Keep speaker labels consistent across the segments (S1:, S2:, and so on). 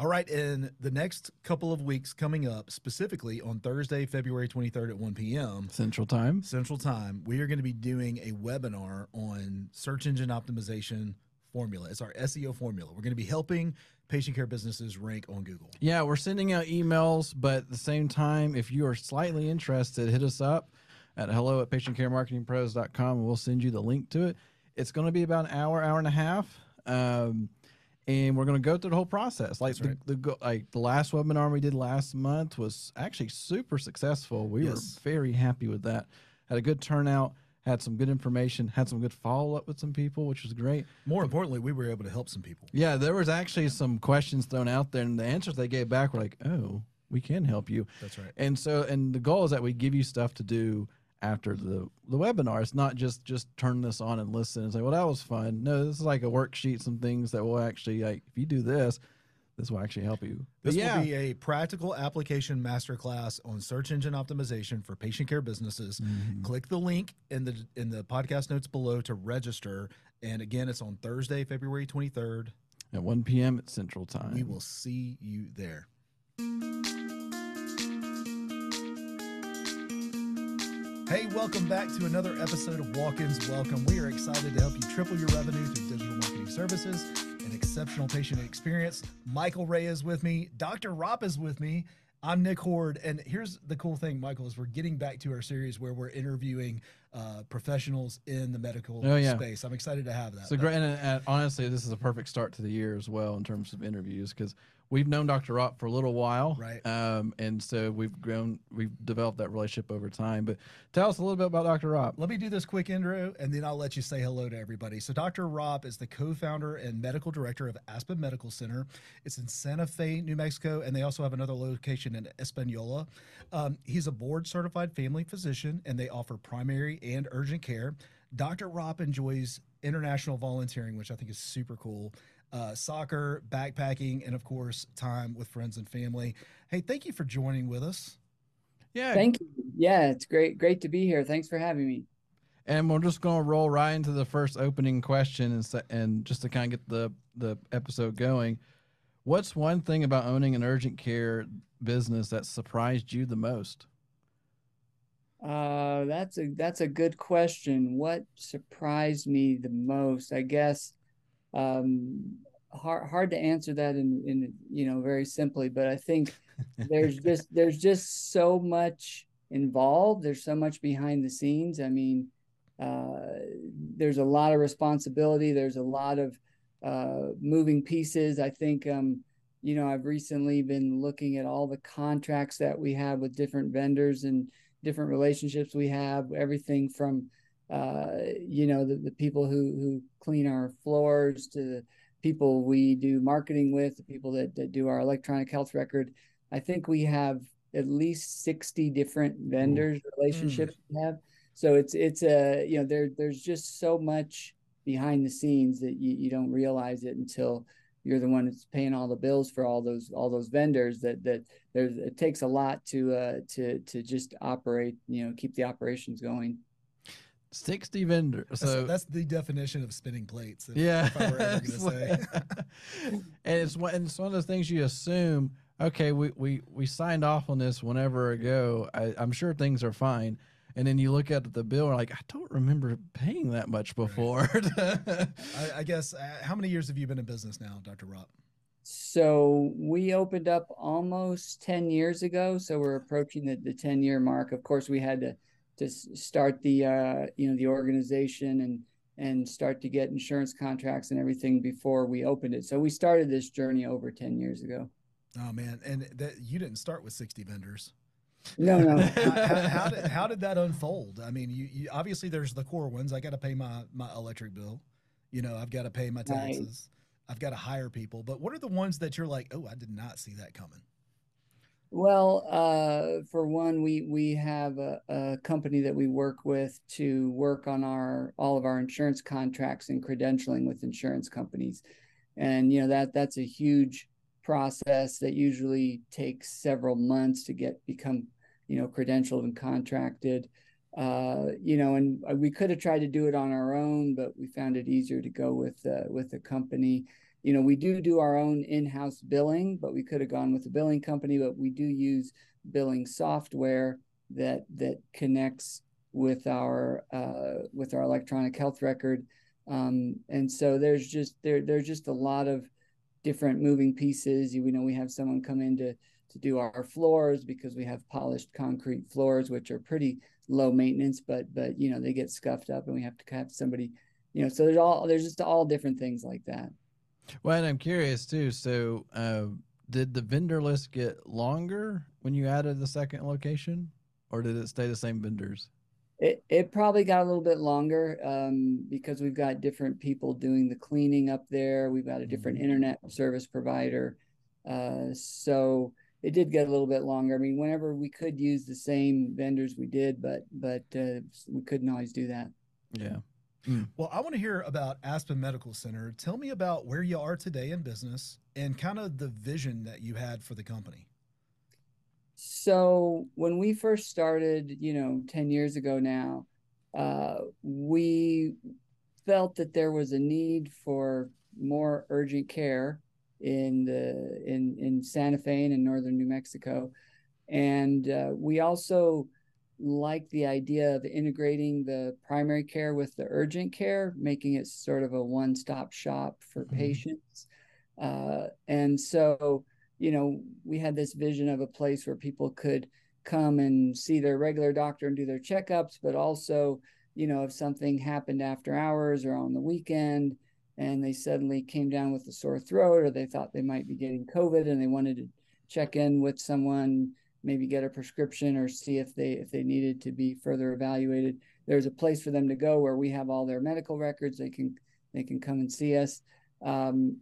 S1: All right, in the next couple of weeks coming up, specifically on Thursday, February 23rd at 1 p.m.
S2: Central Time.
S1: Central Time, we are going to be doing a webinar on search engine optimization formula. It's our SEO formula. We're going to be helping patient care businesses rank on Google.
S2: Yeah, we're sending out emails, but at the same time, if you are slightly interested, hit us up at hello at patientcaremarketingpros.com and we'll send you the link to it. It's going to be about an hour, hour and a half. Um, and we're going to go through the whole process. Like the,
S1: right.
S2: the like the last webinar we did last month was actually super successful. We
S1: Yes.
S2: were very happy with that. Had a good turnout. Had some good information. Had some good follow up with some people, which was great.
S1: More importantly, we were able to help some people.
S2: Yeah, there was actually some questions thrown out there, and the answers they gave back were like, "Oh, we can help you."
S1: That's right.
S2: And so, and the goal is that we give you stuff to do after the the webinar. It's not just just turn this on and listen and say, "Well, that was fun." No, this is like a worksheet, some things that will actually like if you do this, this will actually help you.
S1: This
S2: yeah,
S1: will be a practical application masterclass on search engine optimization for patient care businesses.
S2: Mm-hmm.
S1: Click the link in the in the podcast notes below to register. And again, it's on Thursday, February 23rd.
S2: at 1 p.m. at Central Time.
S1: We will see you there. Hey, welcome back to another episode of Walk Ins Welcome. We are excited to help you triple your revenue through digital marketing services and exceptional patient experience. Michael Ray is with me, Dr. Ropp is with me. I'm Nick Horde. And here's the cool thing, Michael, is we're getting back to our series where we're interviewing uh, professionals in the medical
S2: Oh, yeah.
S1: space. I'm excited to have that.
S2: So great, and, and honestly, this is a perfect start to the year as well in terms of interviews because we've known Dr. Ropp for a little while,
S1: Right.
S2: Um, and so we've grown, we've developed that relationship over time. But tell us a little bit about Dr. Ropp.
S1: Let me do this quick intro and then I'll let you say hello to everybody. So, Dr. Ropp is the co founder and medical director of Aspen Medical Center. It's in Santa Fe, New Mexico, and they also have another location in Espanola. Um, he's a board certified family physician and they offer primary and urgent care. Dr. Ropp enjoys international volunteering, which I think is super cool. Uh, soccer, backpacking, and of course, time with friends and family. Hey, thank you for joining with us.
S2: Yeah,
S3: Thank you. Yeah, it's great, great to be here. Thanks for having me.
S2: and we're just going to roll right into the first opening question and se- and just to kind of get the the episode going. What's one thing about owning an urgent care business that surprised you the most?
S3: Uh, that's a that's a good question. What surprised me the most? I guess um hard hard to answer that in in you know very simply, but I think there's just there's just so much involved. There's so much behind the scenes. I mean, uh, there's a lot of responsibility. There's a lot of uh, moving pieces. I think, um, you know, I've recently been looking at all the contracts that we have with different vendors and different relationships we have. Everything from, uh, you know, the, the people who who clean our floors to the people we do marketing with, the people that, that do our electronic health record. I think we have at least 60 different vendors relationships we have. So it's it's a you know there there's just so much behind the scenes that you, you don't realize it until you're the one that's paying all the bills for all those all those vendors that that there's it takes a lot to uh to to just operate you know keep the operations going
S2: Sixty vendors.
S1: That's,
S2: So
S1: that's the definition of spinning plates. if-
S2: Yeah,
S1: if I were ever gonna say.
S2: and it's one, and it's one of those things you assume. Okay, we we we signed off on this whenever ago. I, I'm sure things are fine, and then you look at the bill, and like I don't remember paying that much before.
S1: I, I guess. Uh, how many years have you been in business now, Dr. Ropp?
S3: So we opened up almost 10 years ago. So we're approaching the, the 10 year mark. Of course, we had to to start the uh, you know the organization and and start to get insurance contracts and everything before we opened it. So we started this journey over 10 years ago.
S1: Oh man, and that you didn't start with sixty vendors.
S3: No, no.
S1: how, how- did how did that unfold? I mean, you, you obviously there's the core ones. I got to pay my my electric bill. You know, I've got to pay my
S3: Right.
S1: taxes. I've got to hire people. But what are the ones that you're like, oh, I did not see that coming?
S3: Well, uh, for one, we we have a, a company that we work with to work on our all of our insurance contracts and credentialing with insurance companies, and you know that that's a huge process that usually takes several months to get become you know credentialed and contracted. Uh, you know, and we could have tried to do it on our own, but we found it easier to go with uh, with a company. You know, we do do our own in-house billing, but we could have gone with a billing company, but we do use billing software that that connects with our uh, with our electronic health record. Um, and so there's just there there's just a lot of different moving pieces. You know, we have someone come in to to do our floors because we have polished concrete floors, which are pretty low maintenance, but but you know they get scuffed up, and we have to have somebody, you know. So there's all there's just all different things like that.
S2: Well, and I'm curious too. So, uh, did the vendor list get longer when you added the second location, or did it stay the same vendors?
S3: It it probably got a little bit longer um, because we've got different people doing the cleaning up there. We've got a different mm-hmm. internet service provider, uh, so it did get a little bit longer. I mean, whenever we could use the same vendors, we did, but but uh, we couldn't always do that.
S2: Yeah.
S1: Mm. Well, I want to hear about Aspen Medical Center. Tell me about where you are today in business and kind of the vision that you had for the company.
S3: So, when we first started, you know, 10 years ago now, uh, we felt that there was a need for more urgent care in the in in Santa Fe and in northern New Mexico, and uh, we also like the idea of integrating the primary care with the urgent care, making it sort of a one-stop shop for mm-hmm. patients. Uh, and so, you know, we had this vision of a place where people could come and see their regular doctor and do their checkups, but also, you know, if something happened after hours or on the weekend and they suddenly came down with a sore throat or they thought they might be getting COVID and they wanted to check in with someone maybe get a prescription or see if they if they needed to be further evaluated. There's a place for them to go where we have all their medical records. They can they can come and see us. Um,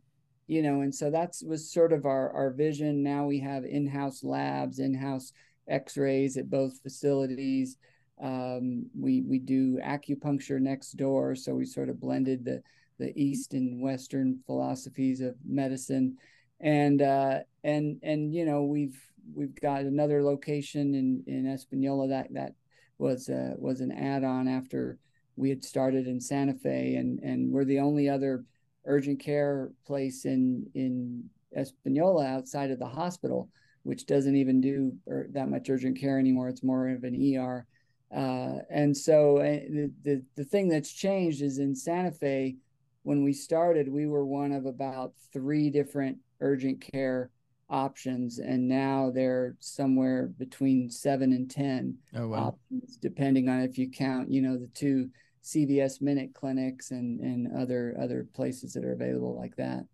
S3: you know and so that's was sort of our our vision. Now we have in-house labs in-house x-rays at both facilities. Um, we we do acupuncture next door so we sort of blended the the east and western philosophies of medicine. And uh, and and you know we've we've got another location in in Espanola that that was uh, was an add-on after we had started in Santa Fe, and and we're the only other urgent care place in in Espanola outside of the hospital, which doesn't even do er, that much urgent care anymore. It's more of an ER. Uh, and so uh, the, the the thing that's changed is in Santa Fe, when we started, we were one of about three different urgent care options and now they're somewhere between seven and ten
S2: oh, wow.
S3: options depending on if you count you know the two cvs minute clinics and and other other places that are available like that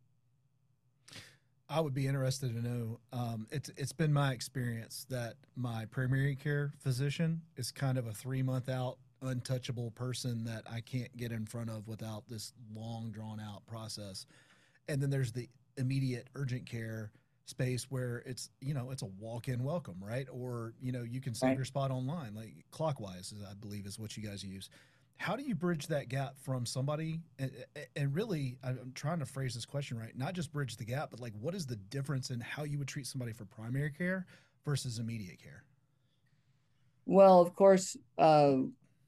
S1: i would be interested to know um, it's it's been my experience that my primary care physician is kind of a three month out untouchable person that i can't get in front of without this long drawn out process and then there's the immediate urgent care space where it's you know it's a walk-in welcome right? Or you know you can save right. your spot online like clockwise i believe is what you guys use. How do you bridge that gap from somebody and, and really i'm trying to phrase this question right not just bridge the gap but like what is the difference in how you would treat somebody for primary care versus immediate care?
S3: Well of course uh,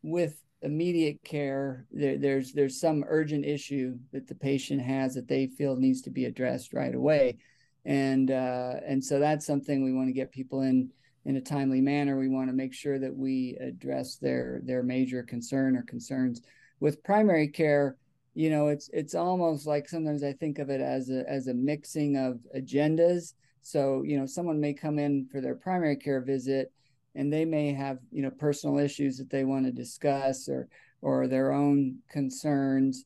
S3: with immediate care there, there's there's some urgent issue that the patient has that they feel needs to be addressed right away and uh, and so that's something we want to get people in in a timely manner. We want to make sure that we address their their major concern or concerns with primary care. You know, it's it's almost like sometimes I think of it as a as a mixing of agendas. So you know, someone may come in for their primary care visit, and they may have you know personal issues that they want to discuss or or their own concerns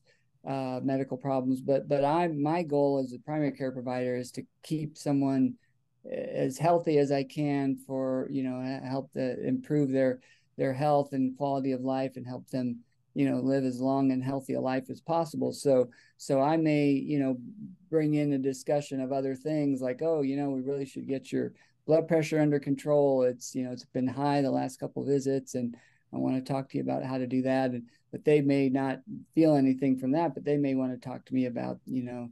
S3: uh, medical problems. But but I my goal as a primary care provider is to keep someone eh, as healthy as I can for you know help to improve their their health and quality of life and help them you know live as long and healthy a life as possible so so i may you know bring in a discussion of other things like oh you know we really should get your blood pressure under control it's you know it's been high the last couple visits and i want to talk to you about how to do that and but they may not feel anything from that but they may want to talk to me about you know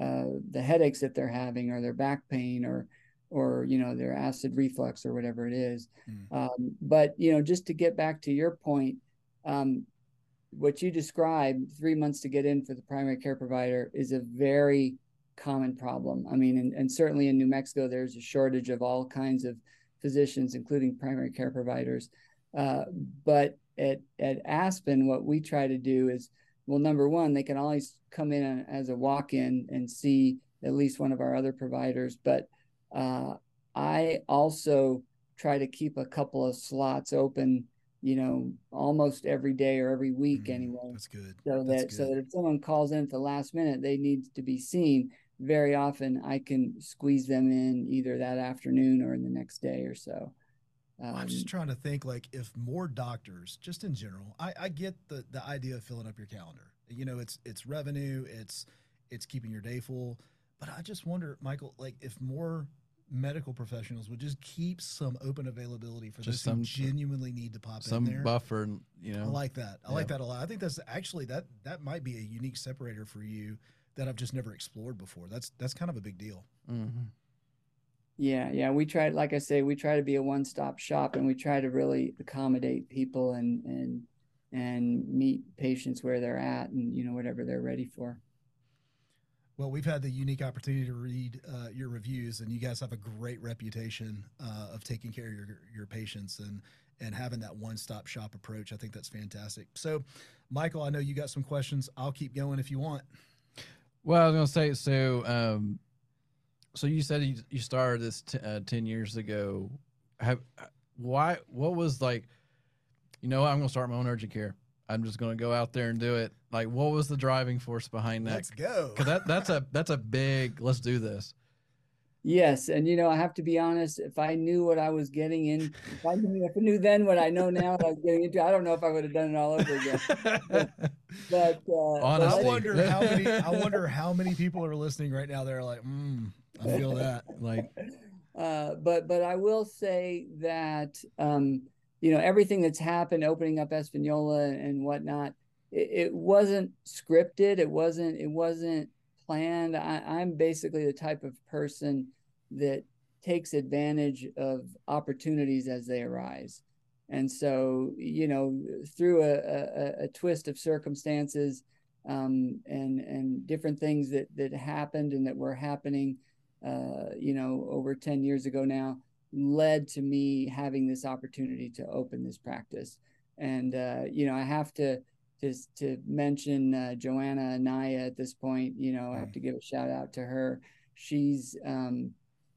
S3: uh, the headaches that they're having or their back pain or or you know their acid reflux or whatever it is mm. um, but you know just to get back to your point um, what you described three months to get in for the primary care provider is a very common problem. I mean, and, and certainly in New Mexico, there's a shortage of all kinds of physicians, including primary care providers. Uh, but at, at Aspen, what we try to do is, well, number one, they can always come in as a walk in and see at least one of our other providers. But uh, I also try to keep a couple of slots open you know, almost every day or every week mm, anyway.
S1: That's good.
S3: So
S1: that's
S3: that
S1: good.
S3: so that if someone calls in at the last minute, they need to be seen. Very often, I can squeeze them in either that afternoon or in the next day or so.
S1: Um, I'm just um, trying to think like if more doctors, just in general, I, I get the the idea of filling up your calendar. You know, it's it's revenue, it's it's keeping your day full. But I just wonder, Michael, like if more medical professionals would just keep some open availability for just those some, who genuinely need to pop
S2: some
S1: in there.
S2: buffer, you know. I
S1: like that. I yeah. like that a lot. I think that's actually that that might be a unique separator for you that I've just never explored before. That's that's kind of a big deal.
S3: Mm-hmm. Yeah, yeah. We try, like I say, we try to be a one-stop shop, and we try to really accommodate people and and and meet patients where they're at, and you know whatever they're ready for.
S1: Well, we've had the unique opportunity to read uh, your reviews, and you guys have a great reputation uh, of taking care of your your patients and and having that one stop shop approach. I think that's fantastic. So, Michael, I know you got some questions. I'll keep going if you want.
S2: Well, I was going to say so. Um, so you said you, you started this t- uh, ten years ago. Have why? What was like? You know, I'm going to start my own urgent care. I'm just going to go out there and do it. Like, what was the driving force behind that?
S1: Let's go.
S2: Because that that's a that's a big. Let's do this.
S3: Yes, and you know, I have to be honest. If I knew what I was getting in, if I knew, if I knew then what I know now, what I was getting into, I don't know if I would have done it all over again. but, but uh,
S1: I wonder how many. I wonder how many people are listening right now. They're like, mm, I feel that. Like,
S3: uh, but but I will say that um, you know everything that's happened opening up espanola and whatnot it, it wasn't scripted it wasn't it wasn't planned I, i'm basically the type of person that takes advantage of opportunities as they arise and so you know through a, a, a twist of circumstances um, and and different things that that happened and that were happening uh, you know over 10 years ago now led to me having this opportunity to open this practice. And uh, you know, I have to just to mention uh, Joanna Anaya at this point. You know, I have to give a shout out to her. She's um,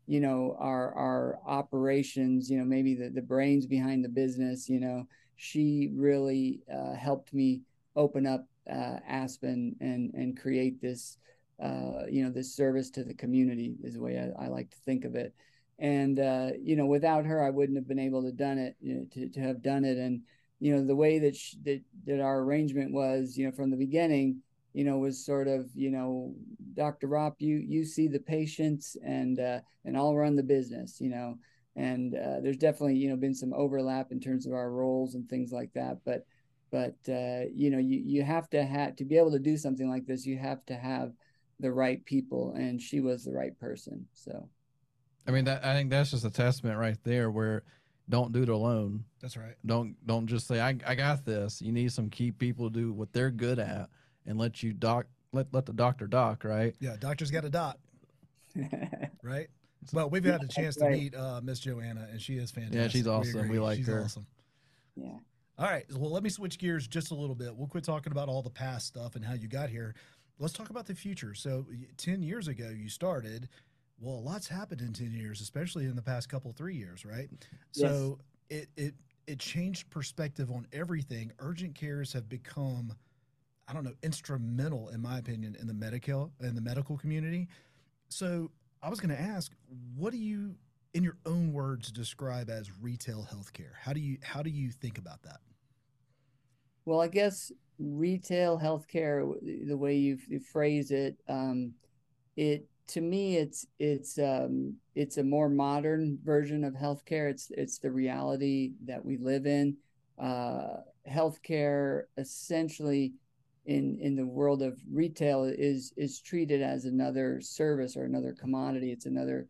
S3: you know our our operations. You know, maybe the the brains behind the business. You know, she really uh, helped me open up uh, Aspen and and create this. Uh, you know, this service to the community is the way I, I like to think of it. And uh, you know without her i wouldn't have been able to done it you know, to, to have done it. And you know the way that, she, that that our arrangement was you know from the beginning you know was sort of you know dr Ropp you you see the patients and uh, and i'll run the business you know? And uh, there's definitely you know been some overlap in terms of our roles and things like that. But but uh, you know you you have to have to be able to do something like this you have to have the right people and she was the right person so
S2: I mean, that, I think that's just a testament right there where don't do it alone.
S1: That's right.
S2: Don't don't just say I, I got this. You need some key people to do what they're good at and let you doc let let the doctor doc, right?
S1: Yeah, doctor's got a doc. right? Well, we've had a chance to meet uh, Miss Joanna, and she is fantastic.
S2: Yeah, she's awesome. We, we like
S1: she's
S2: her.
S1: Awesome.
S3: Yeah.
S1: All right. Well, let me switch gears just a little bit. We'll quit talking about all the past stuff and how you got here. Let's talk about the future. So, 10 years ago, you started well, a lot's happened in 10 years, especially in the past couple, three years, right? Yes. So it, it, it changed perspective on everything. Urgent cares have become, I don't know, instrumental, in my opinion, in the medical, in the medical community. So I was going to ask, what do you, in your own words, describe as retail healthcare? How do you, how do you think about that?
S3: Well, I guess retail healthcare, the way you phrase it, um, it to me it's it's um it's a more modern version of healthcare. It's it's the reality that we live in. Uh healthcare essentially in in the world of retail is is treated as another service or another commodity. It's another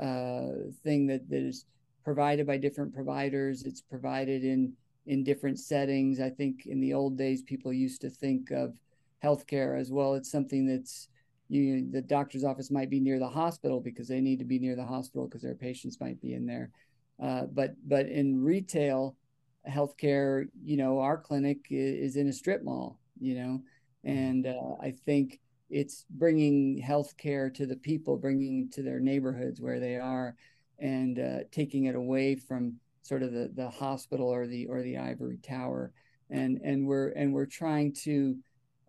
S3: uh thing that that is provided by different providers. It's provided in in different settings i think in the old days people used to think of healthcare as well it's something that's you the doctor's office might be near the hospital because they need to be near the hospital because their patients might be in there. Uh, but but in retail healthcare, you know, our clinic is, is in a strip mall, you know, and uh, I think it's bringing healthcare to the people, bringing to their neighborhoods where they are, and uh, taking it away from sort of the the hospital or the or the ivory tower, and and we're and we're trying to,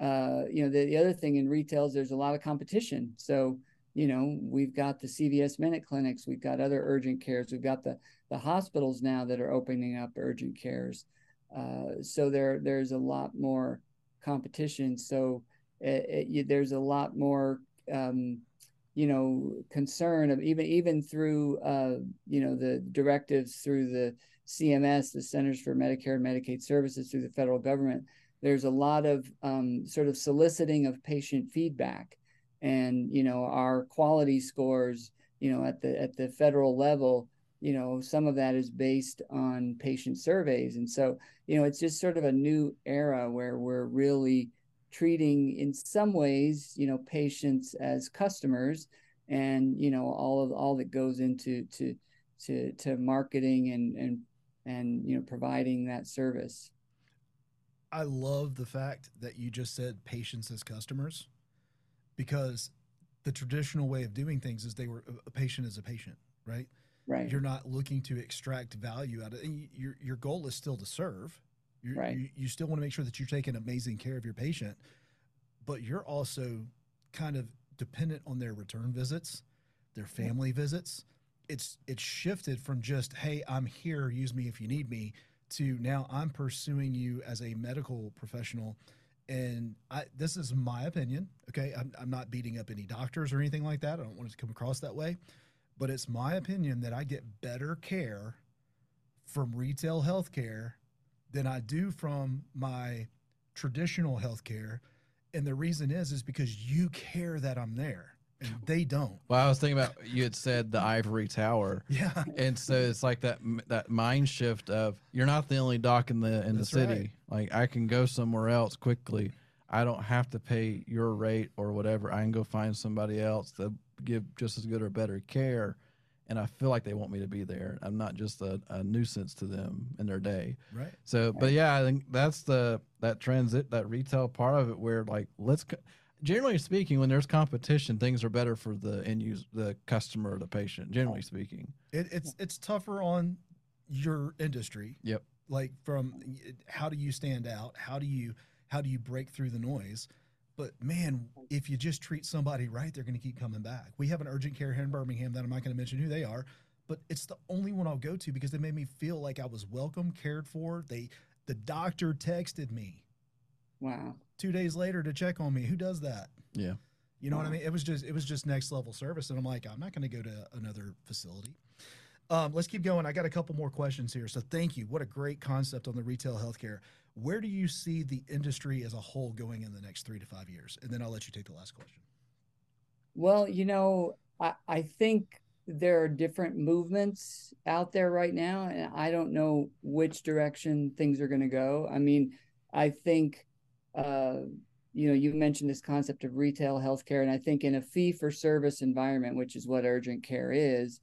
S3: uh, you know, the, the other thing in retail is there's a lot of competition, so you know we've got the CVS Minute clinics, we've got other urgent cares, we've got the the hospitals now that are opening up urgent cares, uh, so there there's a lot more competition, so it, it, there's a lot more um, you know concern of even even through uh, you know the directives through the CMS, the Centers for Medicare and Medicaid Services, through the federal government. There's a lot of um, sort of soliciting of patient feedback, and you know our quality scores, you know at the at the federal level, you know some of that is based on patient surveys, and so you know it's just sort of a new era where we're really treating in some ways you know patients as customers and you know all of all that goes into to to to marketing and and and you know providing that service.
S1: I love the fact that you just said patients as customers because the traditional way of doing things is they were a patient is a patient right?
S3: Right.
S1: You're not looking to extract value out of it your your goal is still to serve you're,
S3: right.
S1: You, you still want to make sure that you're taking amazing care of your patient, but you're also kind of dependent on their return visits, their family visits. It's it's shifted from just hey, I'm here, use me if you need me, to now I'm pursuing you as a medical professional. And I, this is my opinion. Okay, I'm, I'm not beating up any doctors or anything like that. I don't want it to come across that way, but it's my opinion that I get better care from retail healthcare than I do from my traditional healthcare. And the reason is is because you care that I'm there and they don't.
S2: Well, I was thinking about you had said the ivory tower.
S1: Yeah.
S2: And so it's like that that mind shift of you're not the only doc in the in
S1: That's
S2: the city.
S1: right.
S2: Like I can go somewhere else quickly. I don't have to pay your rate or whatever. I can go find somebody else that give just as good or better care. And I feel like they want me to be there. I'm not just a, a nuisance to them in their day.
S1: Right.
S2: So, but yeah, I think that's the that transit that retail part of it where like let's generally speaking, when there's competition, things are better for the end use the customer or the patient. Generally speaking,
S1: It, it's it's tougher on your industry.
S2: Yep.
S1: Like from how do you stand out? How do you how do you break through the noise? But man, if you just treat somebody right, they're going to keep coming back. We have an urgent care here in Birmingham that I'm not going to mention who they are, but it's the only one I'll go to because they made me feel like I was welcome, cared for. They the doctor texted me
S3: wow
S1: two days later to check on me. Who does that?
S2: yeah.
S1: You know what I mean? It was just it was just next level service, and I'm like, I'm not going to go to another facility. Um, let's keep going. I got a couple more questions here. So thank you. What a great concept on the retail healthcare. Where do you see the industry as a whole going in the next three to five years? And then I'll let you take the last question.
S3: Well, you know, I, I think there are different movements out there right now, and I don't know which direction things are going to go. I mean, I think, uh, you know, you mentioned this concept of retail healthcare, and I think in a fee for service environment, which is what urgent care is,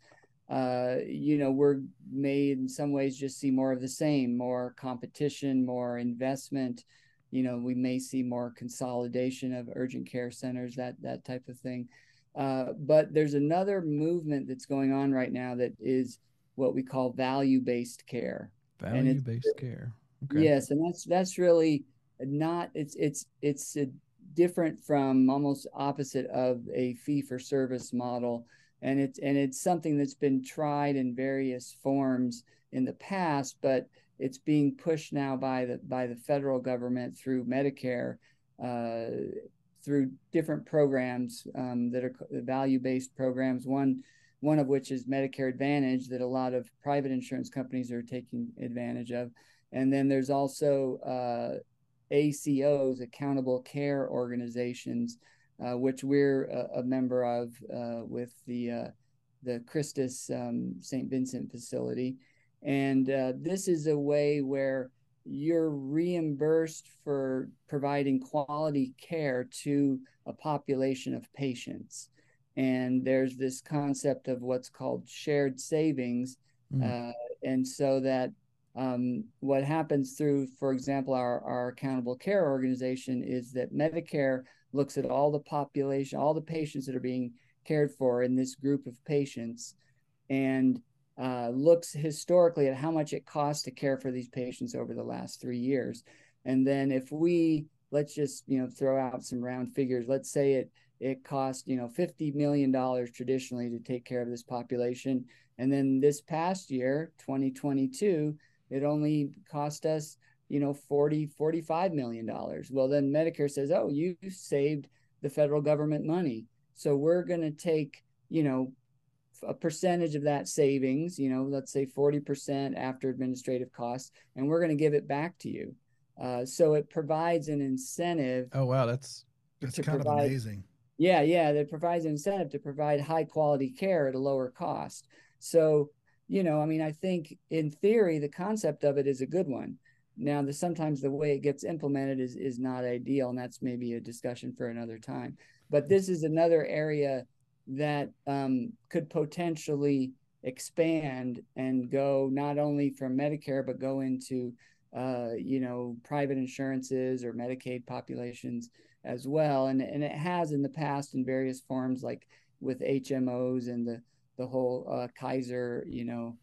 S3: uh, you know, we're may in some ways just see more of the same, more competition, more investment. You know, we may see more consolidation of urgent care centers, that that type of thing. Uh, but there's another movement that's going on right now that is what we call value-based care.
S2: Value based care. Okay.
S3: Yes, and that's that's really not it's it's it's a different from almost opposite of a fee for service model and it's and it's something that's been tried in various forms in the past but it's being pushed now by the by the federal government through Medicare uh, through different programs um, that are value based programs one one of which is Medicare Advantage that a lot of private insurance companies are taking advantage of. And then there's also uh, ACOs, accountable care organizations, which we're a, a member of uh, with the uh, the Christus um, St. Vincent facility. And uh, this is a way where you're reimbursed for providing quality care to a population of patients. And there's this concept of what's called shared savings. Mm. Uh, and so that um, what happens through, for example, our, our accountable care organization is that Medicare looks at all the population, all the patients that are being cared for in this group of patients, and uh, looks historically at how much it costs to care for these patients over the last three years. And then if we let's just you know throw out some round figures, let's say it it cost you know 50 million dollars traditionally to take care of this population, and then this past year, 2022, it only cost us you know 40 45 million dollars. Well, then Medicare says, oh, you saved the federal government money, so we're going to take you know a percentage of that savings, you know, let's say 40% after administrative costs, and we're going to give it back to you. Uh, so it provides an incentive.
S2: Oh, wow. That's,
S1: that's kind provide, of amazing.
S3: Yeah. Yeah. That provides an incentive to provide high quality care at a lower cost. So, you know, I mean, I think in theory, the concept of it is a good one. Now, the, sometimes the way it gets implemented is, is not ideal, and that's maybe a discussion for another time. But this is another area that um, could potentially expand and go not only from Medicare but go into uh, you know private insurances or Medicaid populations as well, and and it has in the past in various forms like with HMOs and the the whole uh, Kaiser you know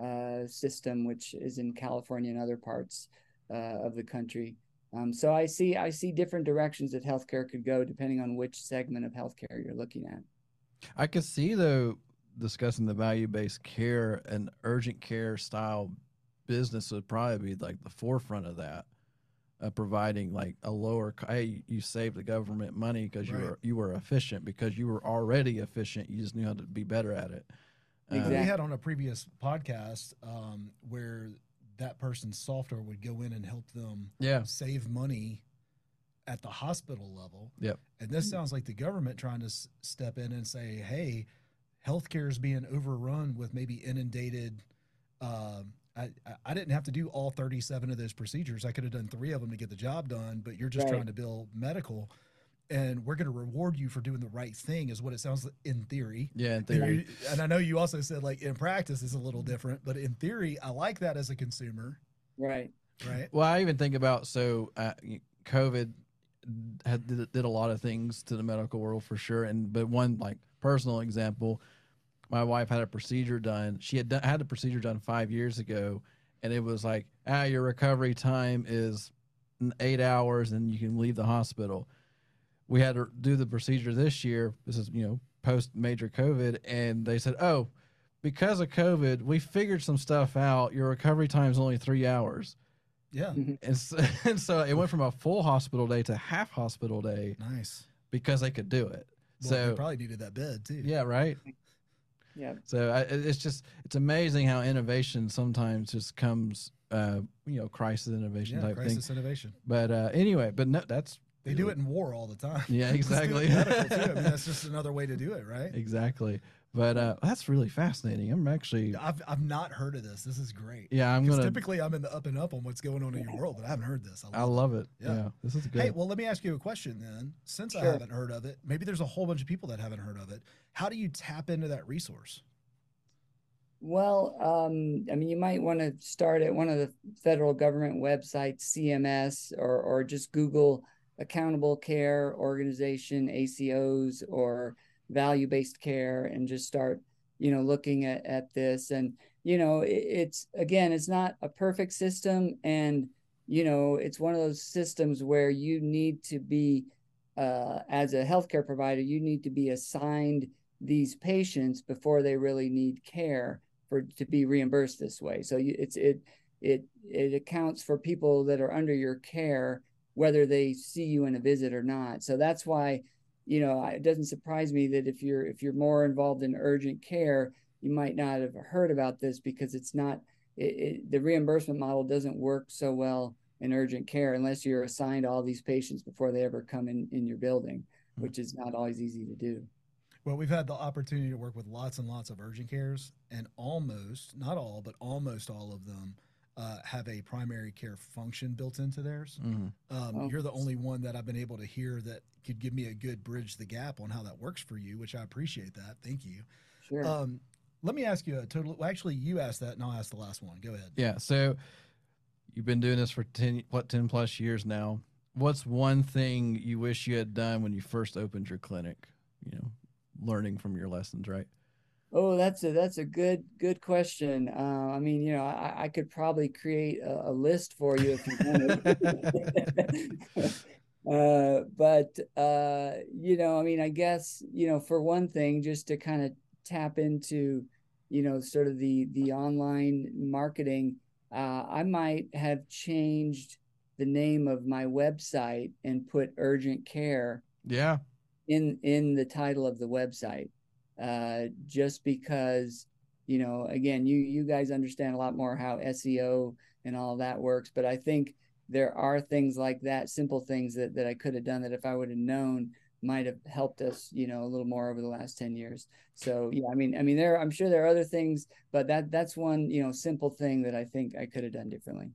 S3: uh, system, which is in California and other parts uh, of the country. Um, so I see I see different directions that healthcare could go depending on which segment of healthcare you're looking at.
S2: I could see though discussing the value based care and urgent care style business would probably be like the forefront of that. Uh, providing like a lower hey you saved the government money because right. you were you were efficient because you were already efficient you just knew how to be better at it
S1: exactly. Uh, we had on a previous podcast um, where that person's software would go in and help them
S2: yeah.
S1: save money at the hospital level.
S2: Yep.
S1: And this sounds like the government trying to s- step in and say, hey, healthcare is being overrun with maybe inundated. Uh, I, I didn't have to do all 37 of those procedures. I could have done three of them to get the job done, but you're just right. trying to bill medical. And we're going to reward you for doing the right thing, is what it sounds like in theory.
S2: Yeah, in theory.
S1: And, and I know you also said, like, in practice, is a little different, but in theory, I like that as a consumer.
S3: Right.
S1: Right.
S2: Well, I even think about so uh, COVID had did, did a lot of things to the medical world for sure. And but one like personal example, my wife had a procedure done. She had done, had a procedure done five years ago, and it was like, ah, your recovery time is eight hours, and you can leave the hospital. We had to do the procedure this year. This is you know post major COVID, and they said, oh, because of COVID, we figured some stuff out. Your recovery time is only three hours.
S1: Yeah.
S2: Mm-hmm. And so, and so it went from a full hospital day to half hospital day.
S1: Nice.
S2: Because they could do it. Well, so
S1: they probably needed that bed too.
S2: Yeah. Right.
S3: Yeah.
S2: So I, it's just it's amazing how innovation sometimes just comes, uh, you know, crisis innovation
S1: yeah,
S2: type
S1: crisis
S2: thing.
S1: innovation.
S2: But uh, anyway, but no, that's
S1: they do it in war all the time.
S2: Yeah, exactly.
S1: I mean, that's just another way to do it, right?
S2: Exactly. But uh, that's really fascinating. I'm actually
S1: I've I've not heard of this. This is great.
S2: Yeah, I'm gonna.
S1: Typically, I'm in the up and up on what's going on in your world, but I haven't heard this.
S2: I love, I love it. it. Yeah. yeah. this is good.
S1: Hey, well, let me ask you a question then. Since sure. I haven't heard of it, maybe there's a whole bunch of people that haven't heard of it. How do you tap into that resource?
S3: Well, um, I mean, you might want to start at one of the federal government websites, CMS, or or just Google accountable care organization ACOs or value based care, and just start you know looking at, at this. And you know it, it's again it's not a perfect system. And you know it's one of those systems where you need to be uh, as a healthcare provider you need to be assigned these patients before they really need care for to be reimbursed this way. So you, it's it it it accounts for people that are under your care whether they see you in a visit or not so that's why you know, it doesn't surprise me that if you're if you're more involved in urgent care, you might not have heard about this because it's not it, it, the reimbursement model doesn't work so well in urgent care unless you're assigned all these patients before they ever come in in your building, hmm. which is not always easy to do.
S1: Well, we've had the opportunity to work with lots and lots of urgent cares, and almost, not all, but almost all of them uh, have a primary care function built into theirs.
S2: Mhm.
S1: Um,
S3: Oh.
S1: You're the only one that I've been able to hear that could give me a good bridge the gap on how that works for you, which I appreciate that. Thank you.
S3: Sure.
S1: Um, let me ask you a total. Well, actually, you asked that, and I'll ask the last one. Go ahead.
S2: Yeah. So you've been doing this for 10, what, 10 plus years now. What's one thing you wish you had done when you first opened your clinic? You know, learning from your lessons, right?
S3: Oh, that's a that's a good good question. Uh, I mean, you know, I, I could probably create a, a list for you if you wanted. uh, but uh, you know, I mean, I guess you know, for one thing, just to kind of tap into, you know, sort of the the online marketing, uh, I might have changed the name of my website and put urgent care
S2: Yeah.
S3: in in the title of the website uh just because you know again you you guys understand a lot more how SEO and all that works but I think there are things like that simple things that that I could have done that if I would have known might have helped us you know a little more over the last 10 years so yeah I mean I mean there I'm sure there are other things but that that's one you know simple thing that I think I could have done differently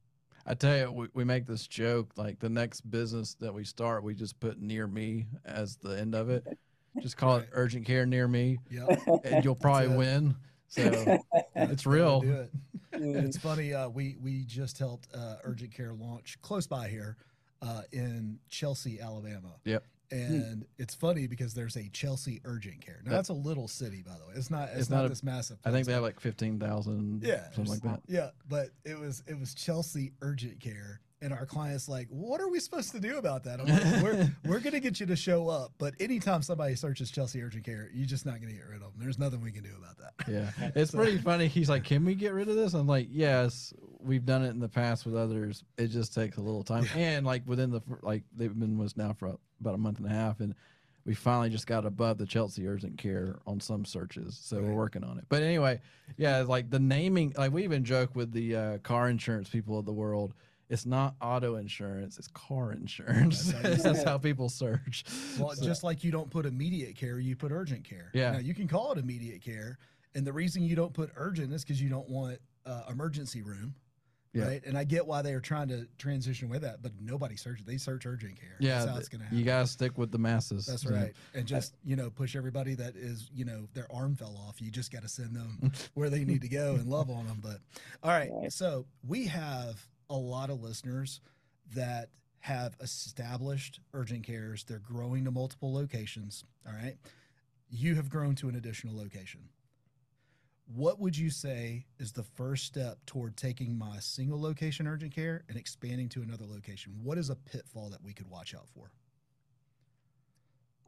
S2: I tell you, we, we make this joke like the next business that we start, we just put near me as the end of it. Just call it urgent care near me,
S1: Yep.
S2: and you'll probably win. So it's real.
S1: do it. It's funny. Uh, we we just helped uh, urgent care launch close by here uh, in Chelsea, Alabama.
S2: Yep.
S1: And it's funny because there's a Chelsea urgent care. Now
S2: Yep.
S1: that's a little city, by the way. It's not. It's,
S2: It's
S1: not,
S2: not a-
S1: this massive.
S2: I think they have
S1: but-
S2: like fifteen thousand,
S1: Yeah,
S2: something like that.
S1: Yeah, but it was it was Chelsea urgent care, and our clients like, what are we supposed to do about that? I'm like, we're we're gonna get you to show up, but anytime somebody searches Chelsea urgent care, you're just not gonna get rid of them. There's nothing we can do about that.
S2: Yeah, it's pretty funny. He's like, "Can we get rid of this?" I'm like, "Yes, we've done it in the past with others. It just takes a little time." And like within the like they've been with us now for about a month and a half, and we finally just got above the Chelsea urgent care on some searches. So we're working on it. But anyway, yeah, like the naming. Like we even joke with the uh, car insurance people of the world. It's not auto insurance; it's car insurance.
S1: That's how
S2: That's how people search.
S1: Well,
S2: So-
S1: just like you don't put immediate care, you put urgent care.
S2: Yeah.
S1: Now you can call it immediate care, and the reason you don't put urgent is because you don't want uh, emergency room.
S2: Yeah.
S1: Right. And I get why they are trying to transition with that, but nobody searches. They search urgent care.
S2: yeah,
S1: That's how it's going to happen.
S2: you gotta stick with the masses.
S1: That's
S2: So-
S1: right. And just, you know, push everybody that is, you know, their arm fell off. You just got to send them where they need to go and love on them. But all right.
S3: Right.
S1: So we have a lot of listeners that have established urgent cares. They're growing to multiple locations. All right. You have grown to an additional location. What would you say is the first step toward taking my single location urgent care and expanding to another location? What is a pitfall that we could watch out for?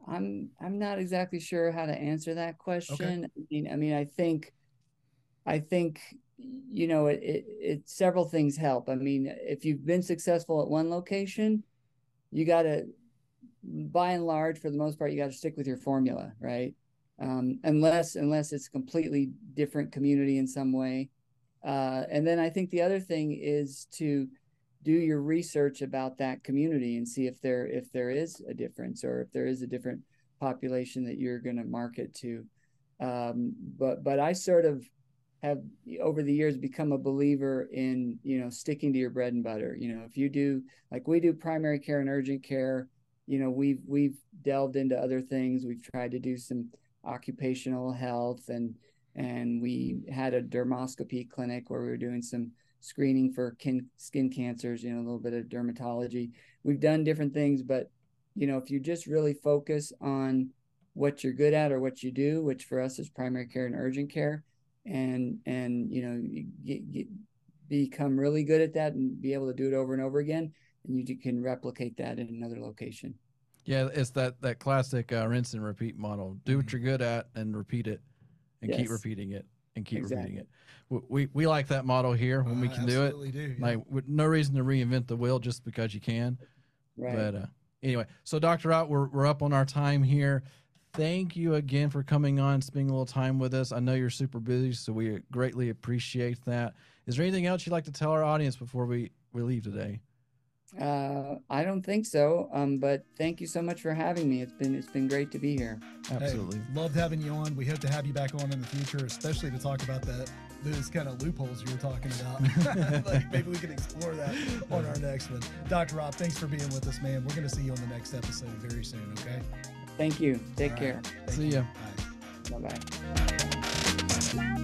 S3: I'm I'm not exactly sure how to answer that question. I mean, I mean, I think, I think, you know, it, it it several things help. I mean, if you've been successful at one location, you got to, by and large, for the most part, you got to stick with your formula, right? Um, unless unless it's a completely different community in some way. Uh, and then I think the other thing is to do your research about that community and see if there if there is a difference or if there is a different population that you're going to market to um, but but i sort of have over the years become a believer in you know sticking to your bread and butter you know if you do like we do primary care and urgent care you know we've we've delved into other things we've tried to do some occupational health and and we had a dermoscopy clinic where we were doing some screening for kin, skin cancers, you know, a little bit of dermatology. We've done different things, but you know, if you just really focus on what you're good at or what you do, which for us is primary care and urgent care, and and you know, you get, get, become really good at that and be able to do it over and over again, and you can replicate that in another location.
S2: Yeah, it's that that classic uh, rinse and repeat model. Do what
S1: Mhm.
S2: you're good at and repeat it, and keep repeating it and keep repeating it. W- We we like that model here when we can do it.
S1: absolutely do. yeah.
S2: Like with no reason to reinvent the wheel just because you can.
S3: Right.
S2: But uh, anyway, so Doctor Out, we're we're up on our time here. Thank you again for coming on, spending a little time with us. I know you're super busy, so we greatly appreciate that. Is there anything else you'd like to tell our audience before we we leave today?
S3: Uh, I don't think so. Um, but thank you so much for having me. It's been it's been great to be here.
S2: Absolutely.
S1: Hey, loved having you on. We hope to have you back on in the future, especially to talk about that those kind of loopholes you were talking about. like maybe we can explore that on our next one. Dr. Ropp, thanks for being with us, man. We're going to see you on the next episode very soon. Okay.
S3: Thank you. Take
S1: All
S3: care.
S2: See ya.
S1: Bye.
S3: Bye bye.